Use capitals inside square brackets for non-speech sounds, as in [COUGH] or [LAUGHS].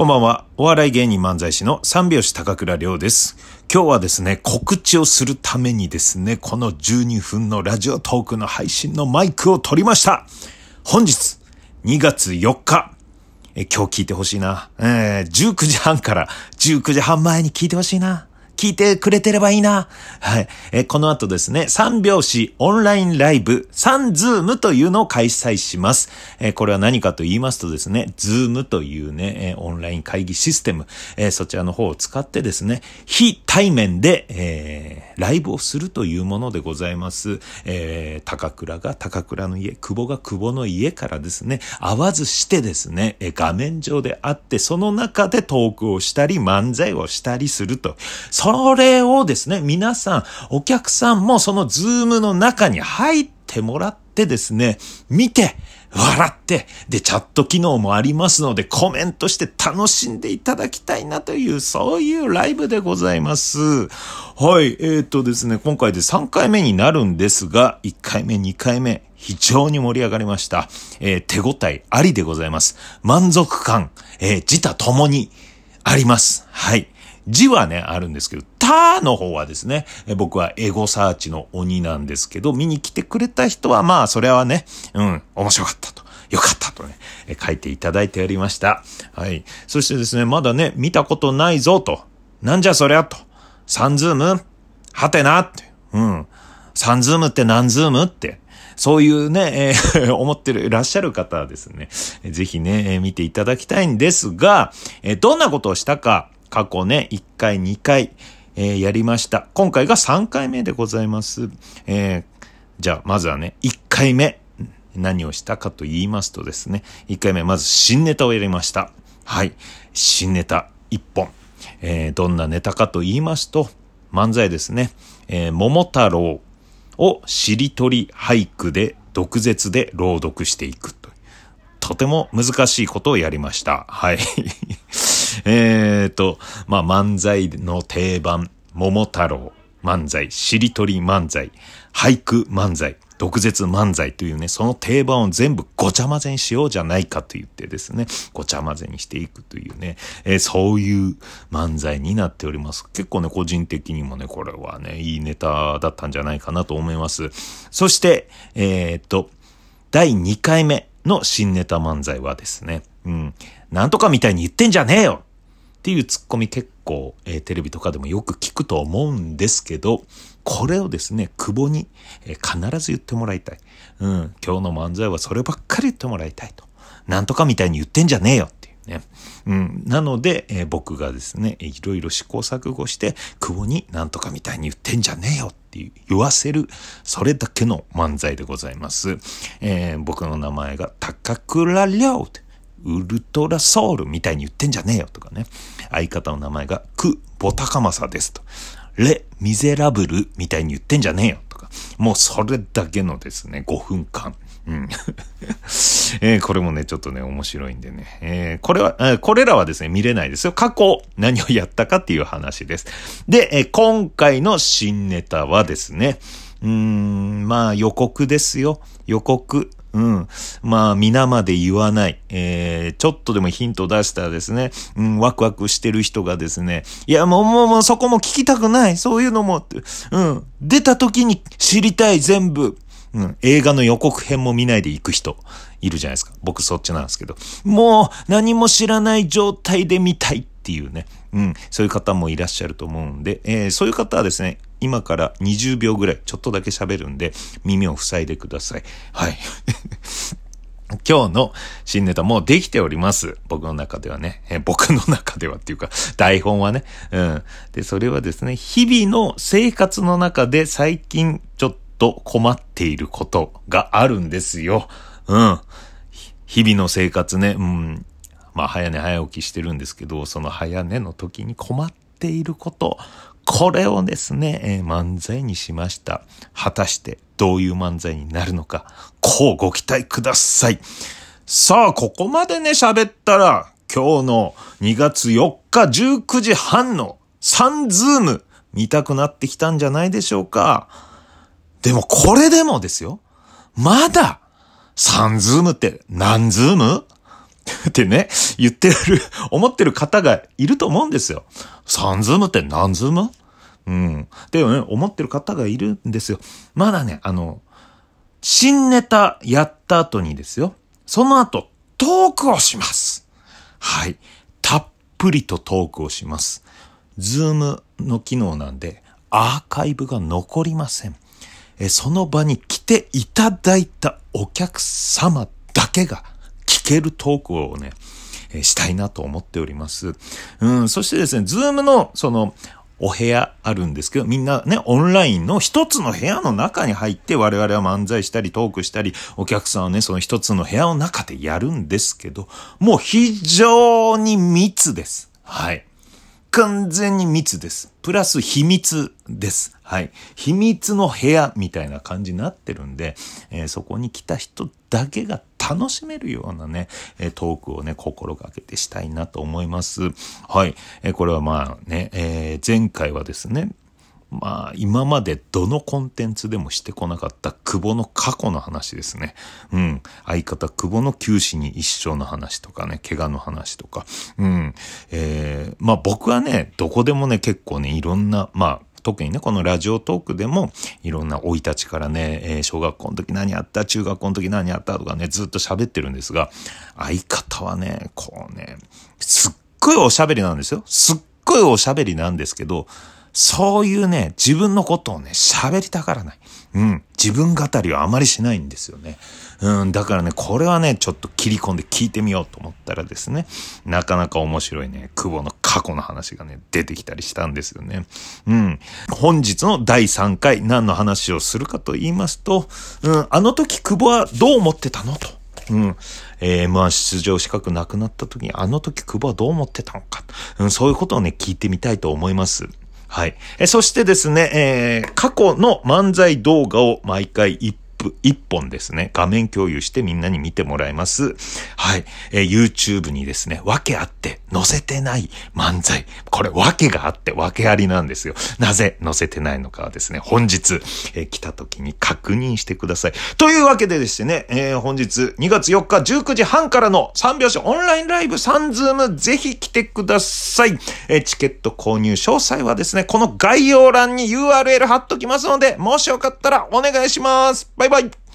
こんばんは。お笑い芸人漫才師の三拍子高倉涼です。今日はですね、告知をするためにですね、この12分のラジオトークの配信のマイクを取りました。本日、2月4日、え今日聞いてほしいな。えー、19時半から19時半前に聞いてほしいな。聞いてくれてればいいな。はい。えこの後ですね、三拍子オンラインライブ、サンズームというのを開催します。えこれは何かと言いますとですね、 Zoom というね、えオンライン会議システム、えそちらの方を使ってですね、非対面で、えーライブをするというものでございます。えー高倉が高倉の家、久保が久保の家からですね、会わずしてですね、え画面上で会って、その中でトークをしたり、漫才をしたりすると。そこれをですね、皆さん、お客さんもその Zoom の中に入ってもらってですね、見て、笑って、で、チャット機能もありますので、コメントして楽しんでいただきたいなという、そういうライブでございます。はい、えー、とですね、今回で3回目になるんですが、1回目、2回目、非常に盛り上がりました。えー手応えありでございます。満足感、えー自他ともにあります。はい。字はね、あるんですけど、たーの方はですね、僕はエゴサーチの鬼なんですけど、見に来てくれた人はまあ、それはね、うん、面白かったと。よかったとね、書いていただいておりました。はい。そしてですね、まだね、見たことないぞと。なんじゃそりゃと。サンズーム？はてなって。うん。サンズームって何ズームって。そういうね、えー [LAUGHS] 思ってる、いらっしゃる方はですね、ぜひね、見ていただきたいんですが、えどんなことをしたか、過去ね、1回、2回、えーやりました。今回が3回目でございます。えーじゃあ、まずはね、1回目、何をしたかと言いますとですね、1回目、まず新ネタをやりました。はい。新ネタ1本。えーどんなネタかと言いますと、漫才ですね。えー桃太郎をしりとり俳句で毒舌で朗読していくと。とても難しいことをやりました。はい。えーと、まあ、漫才の定番、桃太郎漫才、しりとり漫才、俳句漫才、毒舌漫才というね、その定番を全部ごちゃ混ぜにしようじゃないかと言ってですね、ごちゃ混ぜにしていくというね、えーそういう漫才になっております。結構ね、個人的にもね、これはね、いいネタだったんじゃないかなと思います。そして、えーっと、第2回目の新ネタ漫才はですね、うん、なんとかみたいに言ってんじゃねえよっていうツッコミ結構、えーテレビとかでもよく聞くと思うんですけど、これをですね、久保に、えー必ず言ってもらいたい。うん、今日の漫才はそればっかり言ってもらいたいと。なんとかみたいに言ってんじゃねえよっていうね。うん、なので、えー僕がですね、いろいろ試行錯誤して、久保になんとかみたいに言ってんじゃねえよって言わせる、それだけの漫才でございます。え僕の名前が高倉涼って。ウルトラソウルみたいに言ってんじゃねえよとかね。相方の名前がク・ボタカマサですと。レ・ミゼラブルみたいに言ってんじゃねえよとか。もうそれだけのですね、5分間。うん。[LAUGHS] えーこれもね、ちょっとね、面白いんでね。えーこれは、えーこれらはですね、見れないですよ。過去、何をやったかっていう話です。で、えー今回の新ネタはですね、うーん、まあ予告ですよ。予告。うん。まあ、皆まで言わない。えー、ちょっとでもヒント出したらですね、うん、ワクワクしてる人がですね、いや、もう、もう、もう、そこも聞きたくない。そういうのも、うん。出た時に知りたい、全部。うん。映画の予告編も見ないで行く人、いるじゃないですか。僕そっちなんですけど。もう、何も知らない状態で見たいっていうね。うん。そういう方もいらっしゃると思うんで、えーそういう方はですね、今から20秒ぐらい、ちょっとだけ喋るんで、耳を塞いでください。はい。[LAUGHS] 今日の新ネタもうできております。僕の中ではね。え僕の中ではっていうか、台本はね。うん。で、それはですね、日々の生活の中で最近ちょっと困っていることがあるんですよ。うん。日々の生活ね、うん。まあ、早寝早起きしてるんですけど、その早寝の時に困っていること、これをですね、えー漫才にしました。果たしてどういう漫才になるのか、乞うご期待ください。さあ、ここまでね、喋ったら、今日の2月4日19時半のサンズーム見たくなってきたんじゃないでしょうか。でもこれでもですよ。まだ、サンズームって何ズーム？[LAUGHS] ってね、言ってる、思ってる方がいると思うんですよ。サンズームって何ズーム？うん。でもね、思ってる方がいるんですよ。まだね、あの、新ネタやった後にですよ。その後、トークをします。はい。たっぷりとトークをします。 Zoom の機能なんで、アーカイブが残りません。えその場に来ていただいたお客様だけが聞けるトークをね、えしたいなと思っております。うん、そしてですね、ズームのそのお部屋あるんですけど、みんなね、オンラインの一つの部屋の中に入って我々は漫才したりトークしたり、お客さんはね、その一つの部屋の中でやるんですけど、もう非常に密です。はい。完全に密です。プラス秘密です。はい。秘密の部屋みたいな感じになってるんで、えー、そこに来た人だけが楽しめるようなね、えトークをね、心がけてしたいなと思います。はい。えこれはまあね、え、前回はですね、まあ、今までどのコンテンツでもしてこなかった久保の過去の話ですね。うん。相方久保の九死に一生の話とかね、怪我の話とか。うん。えー、まあ僕はね、どこでもね、結構ね、いろんな、まあ、特にね、このラジオトークでも、いろんな生い立ちからね、えー、小学校の時何やった中学校の時何やったとかね、ずっと喋ってるんですが、相方はね、こうね、すっごいおしゃべりなんですよ。すっごいおしゃべりなんですけど、そういうね、自分のことをね、喋りたがらない。うん。自分語りはあまりしないんですよね。うん。だからね、これはね、ちょっと切り込んで聞いてみようと思ったらですね、なかなか面白いね、久保の過去の話がね、出てきたりしたんですよね。うん。本日の第3回、何の話をするかと言いますと、うん、あの時久保はどう思ってたのと。うん。えー、M1 出場資格なくなった時に、あの時久保はどう思ってたのか。うん、そういうことをね、聞いてみたいと思います。はい。えそしてですね、えー、過去の漫才動画を毎回1プ1本ですね、画面共有してみんなに見てもらいます。はい。えー、YouTube にですね、わけあって載せてない漫才。これわけがあってわけありなんですよ。なぜ載せてないのかはですね、本日、えー、来た時に確認してください。というわけでですね、えー、本日2月4日19時半からの3拍子オンラインライブ3ズームぜひ来てください。えー、チケット購入詳細はですね、この概要欄に URL 貼っときますので、もしよかったらお願いします。バイバイ。